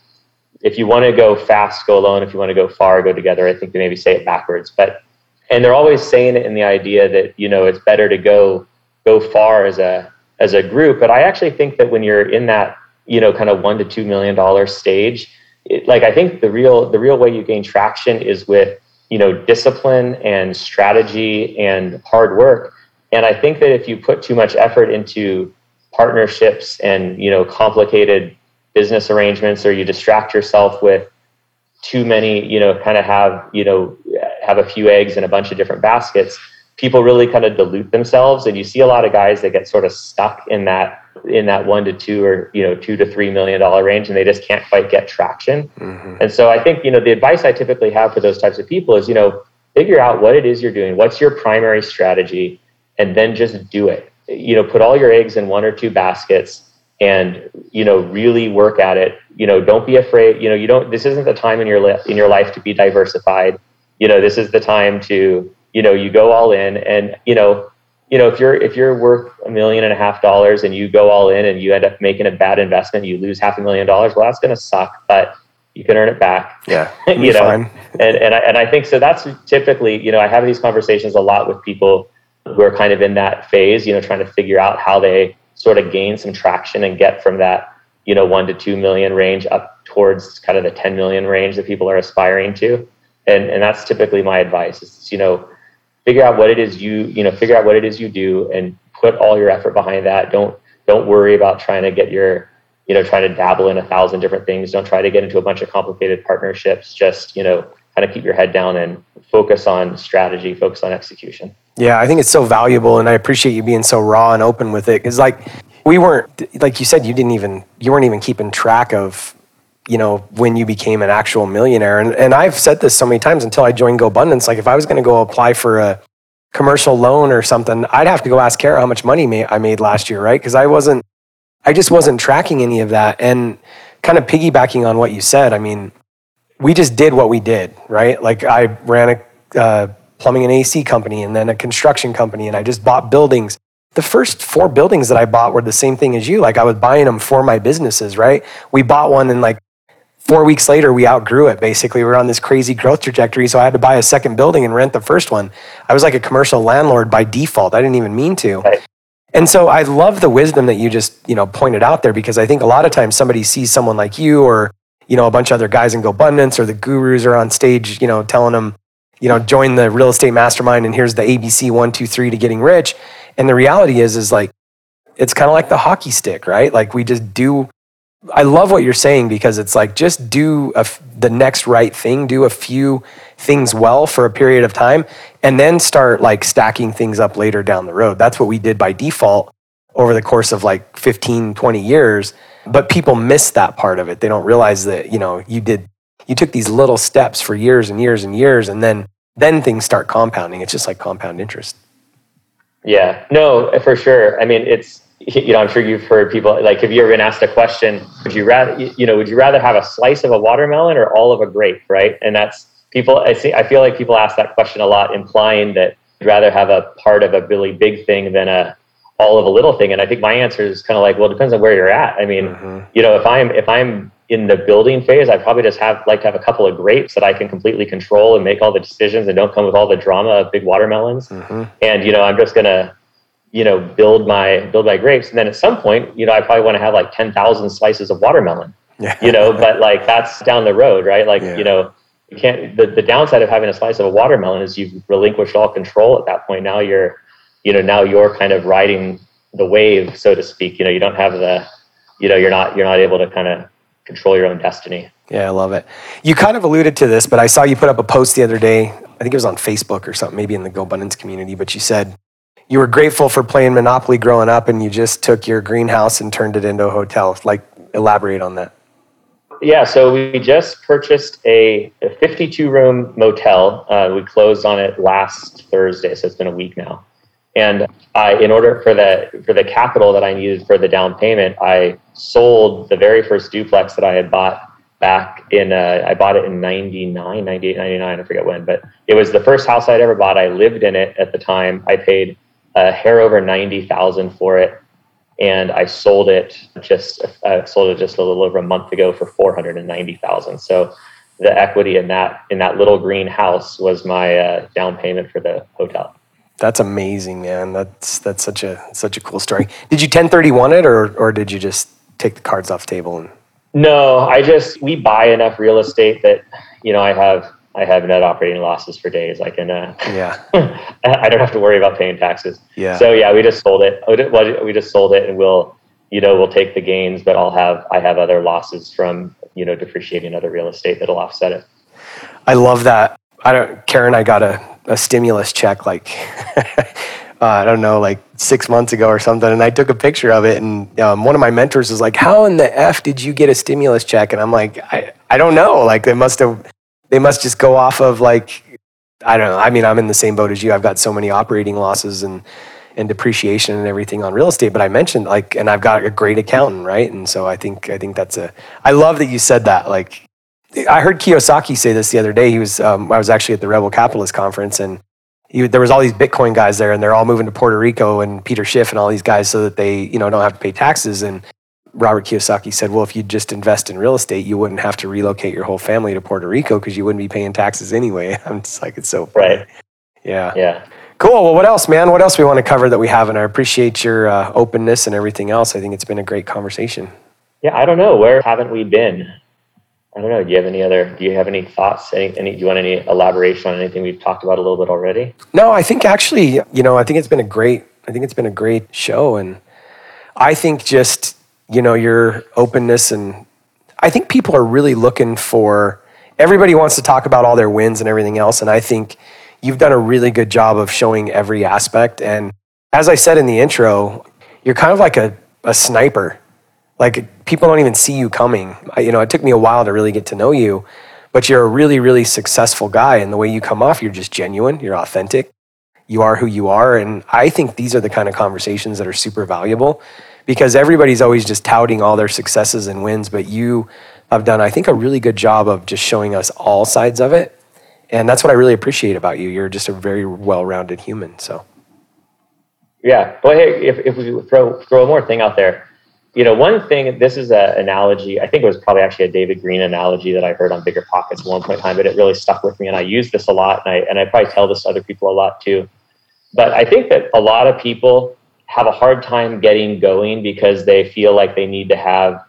if you want to go fast go alone. If you want to go far go together. I think they maybe say it backwards. But and they're always saying it in the idea that you know it's better to go go far as a as a group. But I actually think that when you're in that you know kind of one to two million dollar stage, it, like I think the real the real way you gain traction is with you know discipline and strategy and hard work. And I think that if you put too much effort into partnerships and you know complicated business arrangements or you distract yourself with too many you know kind of have you know have a few eggs in a bunch of different baskets people really kind of dilute themselves and you see a lot of guys that get sort of stuck in that in that one to two or you know two to three million dollar range and they just can't quite get traction. Mm-hmm. and so i think you know the advice i typically have for those types of people is you know figure out what it is you're doing what's your primary strategy and then just do it. You know put all your eggs in one or two baskets and you know really work at it. You know don't be afraid you know you don't this isn't the time in your li- in your life to be diversified. You know this is the time to you know you go all in and you know you know if you're if you're worth a million and a half dollars and you go all in and you end up making a bad investment you lose half a million dollars well that's going to suck but you can earn it back. Yeah. (laughs) You know? fine. and and I, and I think so that's typically you know i have these conversations a lot with people who are kind of in that phase you know trying to figure out how they sort of gain some traction and get from that you know one to two million range up towards kind of the 10 million range that people are aspiring to. And and that's typically my advice is you know figure out what it is you you know figure out what it is you do and put all your effort behind that. Don't don't worry about trying to get your you know trying to dabble in a thousand different things. Don't try to get into a bunch of complicated partnerships. Just you know kind of keep your head down and focus on strategy focus on execution. Yeah i think it's so valuable and i appreciate you being so raw and open with it because like we weren't like you said you didn't even you weren't even keeping track of you know, when you became an actual millionaire. And, and I've said this so many times until I joined GoBundance. Like if I was going to go apply for a commercial loan or something, I'd have to go ask Kara how much money I made last year, right? Because I wasn't, I just wasn't tracking any of that. And kind of piggybacking on what you said, I mean, we just did what we did, right? Like I ran a uh, plumbing and AC company and then a construction company, and I just bought buildings. The first four buildings that I bought were the same thing as you. Like I was buying them for my businesses, right? We bought one and like four weeks later, we outgrew it. Basically, we were on this crazy growth trajectory. So I had to buy a second building and rent the first one. I was like a commercial landlord by default. I didn't even mean to. Right. And so I love the wisdom that you just, you know, pointed out there because I think a lot of times somebody sees someone like you or, you know, a bunch of other guys in GoBundance or the gurus are on stage, you know, telling them, you know, join the real estate mastermind and here's the ABC one, two, three to getting rich. And the reality is, is like, it's kind of like the hockey stick, right? Like we just do I love what you're saying because it's like just do the next right thing, do a few things well for a period of time, and then start like stacking things up later down the road. That's what we did by default over the course of like 15, 20 years. But people miss that part of it. They don't realize that, you know, you did, you took these little steps for years and years and years, and then, then things start compounding. It's just like compound interest. Yeah, no, for sure. I mean, it's, (laughs) you know, I'm sure you've heard people like, have you ever been asked a question? Would you rather, you know, would you rather have a slice of a watermelon or all of a grape, right? And that's people. I see. I feel like people ask that question a lot, implying that you'd rather have a part of a really big thing than a all of a little thing. And I think my answer is kind of like, well, it depends on where you're at. I mean, mm-hmm. you know, if I'm if I'm in the building phase, I probably just have like to have a couple of grapes that I can completely control and make all the decisions and don't come with all the drama of big watermelons. Mm-hmm. And you know, I'm just gonna, you know, build my build my grapes. And then at some point, you know, I probably want to have like ten thousand slices of watermelon. Yeah. You know, but like that's down the road, right? Like, yeah. you know, you can't the, the downside of having a slice of a watermelon is you've relinquished all control at that point. Now you're, you know, now you're kind of riding the wave, so to speak. You know, you don't have the, you know, you're not you're not able to kind of control your own destiny. Yeah, I love it. You kind of alluded to this, but I saw you put up a post the other day. I think it was on Facebook or something, maybe in the Go GoBundance community. But you said you were grateful for playing Monopoly growing up, and you just took your greenhouse and turned it into a hotel. Like, elaborate on that. Yeah, so we just purchased a, a 52 room motel. Uh, we closed on it last Thursday, so it's been a week now. And I, in order for the for the capital that I needed for the down payment, I sold the very first duplex that I had bought back in uh, I bought it in 99, 98, 99, I forget when, but it was the first house I'd ever bought. I lived in it at the time. I paid a hair over 90,000 for it and I sold it just I sold it just a little over a month ago for 490,000. So the equity in that in that little green house was my uh, down payment for the hotel. That's amazing, man. That's that's such a such a cool story. Did you 1031 it, or or did you just take the cards off the table and? No, I just we buy enough real estate that you know I have I have net operating losses for days. I can uh, yeah, (laughs) I don't have to worry about paying taxes. Yeah. So yeah, we just sold it. We just sold it, and we'll you know we'll take the gains, but I'll have I have other losses from you know depreciating other real estate that'll offset it. I love that. I don't. Karen, I got a a stimulus check like (laughs) uh, I don't know, like six months ago or something, and I took a picture of it. And um, one of my mentors was like, "How in the f did you get a stimulus check?" And I'm like, "I I don't know. Like they must have, they must just go off of like I don't know. I mean, I'm in the same boat as you. I've got so many operating losses and and depreciation and everything on real estate. But I mentioned like, and I've got a great accountant, right? And so I think I think that's a. I love that you said that. Like I heard Kiyosaki say this the other day. He was um, I was actually at the Rebel Capitalist conference, and he, there was all these Bitcoin guys there, and they're all moving to Puerto Rico, and Peter Schiff and all these guys, so that they you know don't have to pay taxes. And Robert Kiyosaki said, well, if you just invest in real estate, you wouldn't have to relocate your whole family to Puerto Rico because you wouldn't be paying taxes anyway. (laughs) I'm just like, it's so funny. Right. Yeah. Yeah. Cool. Well, what else, man? What else we want to cover that we haven't? I appreciate your uh, openness and everything else. I think it's been a great conversation. Yeah, I don't know. Where haven't we been? I don't know. Do you have any other? Do you have any thoughts? Any? any do you want any elaboration on anything we've talked about a little bit already? No, I think actually, you know, I think it's been a great. I think it's been a great show, and I think just you know your openness and I think people are really looking for. Everybody wants to talk about all their wins and everything else, and I think you've done a really good job of showing every aspect. And as I said in the intro, you're kind of like a, a sniper like people don't even see you coming. I, you know, it took me a while to really get to know you, but you're a really, really successful guy. And the way you come off, you're just genuine, you're authentic, you are who you are. And I think these are the kind of conversations that are super valuable because everybody's always just touting all their successes and wins, but you have done, I think, a really good job of just showing us all sides of it. And that's what I really appreciate about you. You're just a very well rounded human. So, yeah. Well, hey, if, if we throw, throw more thing out there, you know, one thing, this is an analogy, I think it was probably actually a David Greene analogy that I heard on Bigger Pockets at one point in time, but it really stuck with me. And I use this a lot, and I, and I probably tell this to other people a lot too. But I think that a lot of people have a hard time getting going because they feel like they need to have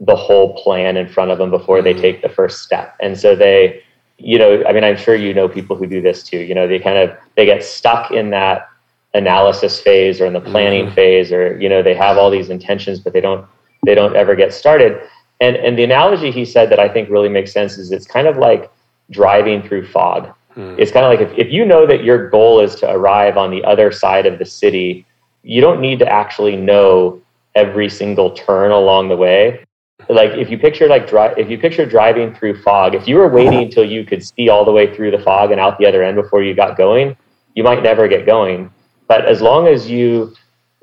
the whole plan in front of them before they mm-hmm. take the first step. And so they, you know, I mean, I'm sure you know people who do this too. You know, they kind of they get stuck in that analysis phase or in the planning mm-hmm. phase or you know they have all these intentions but they don't they don't ever get started and and the analogy he said that i think really makes sense is it's kind of like driving through fog mm. it's kind of like if, if you know that your goal is to arrive on the other side of the city you don't need to actually know every single turn along the way like if you picture like drive if you picture driving through fog if you were waiting until you could see all the way through the fog and out the other end before you got going you might never get going but as long as you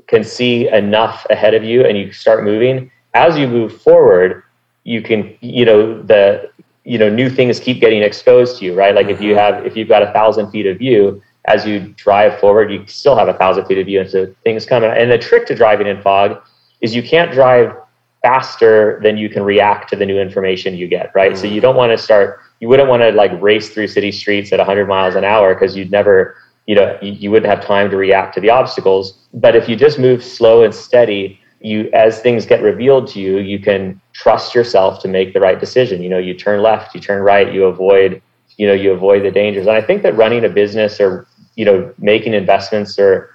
can see enough ahead of you and you start moving, as you move forward, you can, you know, the, you know, new things keep getting exposed to you, right? Like if you mm-hmm. have, if you've got a thousand feet of view, as you drive forward, you still have a thousand feet of view, and so things come. And the trick to driving in fog is you can't drive faster than you can react to the new information you get, right? Mm. So you don't want to start. You wouldn't want to like race through city streets at 100 miles an hour because you'd never, you know, you, you wouldn't have time to react to the obstacles. But if you just move slow and steady, you as things get revealed to you, you can trust yourself to make the right decision. You know, you turn left, you turn right, you avoid, you know, you avoid the dangers. And I think that running a business or you know making investments or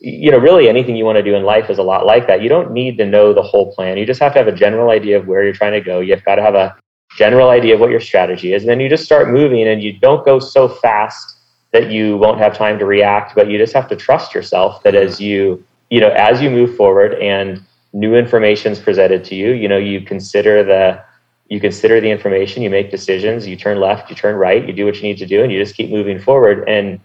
you know really anything you want to do in life is a lot like that. You don't need to know the whole plan. You just have to have a general idea of where you're trying to go. You've got to have a general idea of what your strategy is. And then you just start moving and you don't go so fast that you won't have time to react but you just have to trust yourself that as you you know as you move forward and new information is presented to you you know you consider the you consider the information you make decisions you turn left you turn right you do what you need to do and you just keep moving forward. And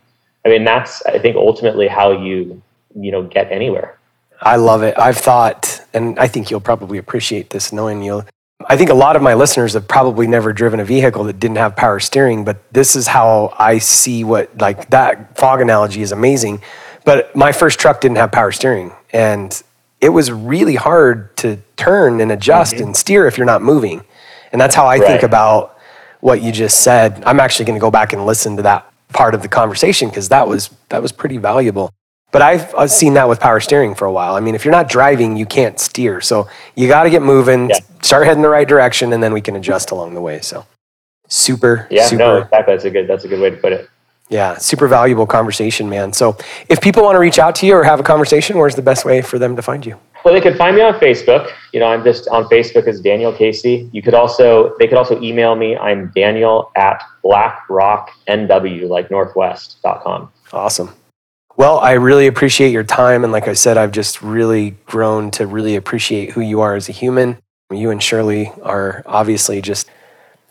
I mean, that's I think ultimately how you you know get anywhere. I love it. I've thought, and I think you'll probably appreciate this, knowing you'll. I think a lot of my listeners have probably never driven a vehicle that didn't have power steering, but this is how I see what like that fog analogy is amazing. But my first truck didn't have power steering, and it was really hard to turn and adjust mm-hmm. and steer if you're not moving. And that's how I right. think about what you just said. I'm actually going to go back and listen to that part of the conversation because that was that was pretty valuable. But I've, I've seen that with power steering for a while. I mean, if you're not driving, you can't steer. So you got to get moving, yeah. start heading the right direction, and then we can adjust along the way. So super, yeah, super, no, exactly. That's a good that's a good way to put it. Yeah, super valuable conversation, man. So if people want to reach out to you or have a conversation, where's the best way for them to find you? Well, they can find me on Facebook. You know, I'm just on Facebook as Daniel Casey. You could also they could also email me. I'm Daniel at BlackRockNW, like Northwest.com. Awesome. Well, I really appreciate your time. And like I said, I've just really grown to really appreciate who you are as a human. You and Shirley are obviously just,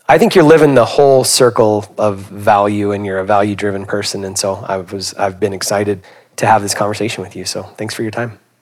I think you're living the whole circle of value and you're a value driven person. And so I was, I've been excited to have this conversation with you. So thanks for your time.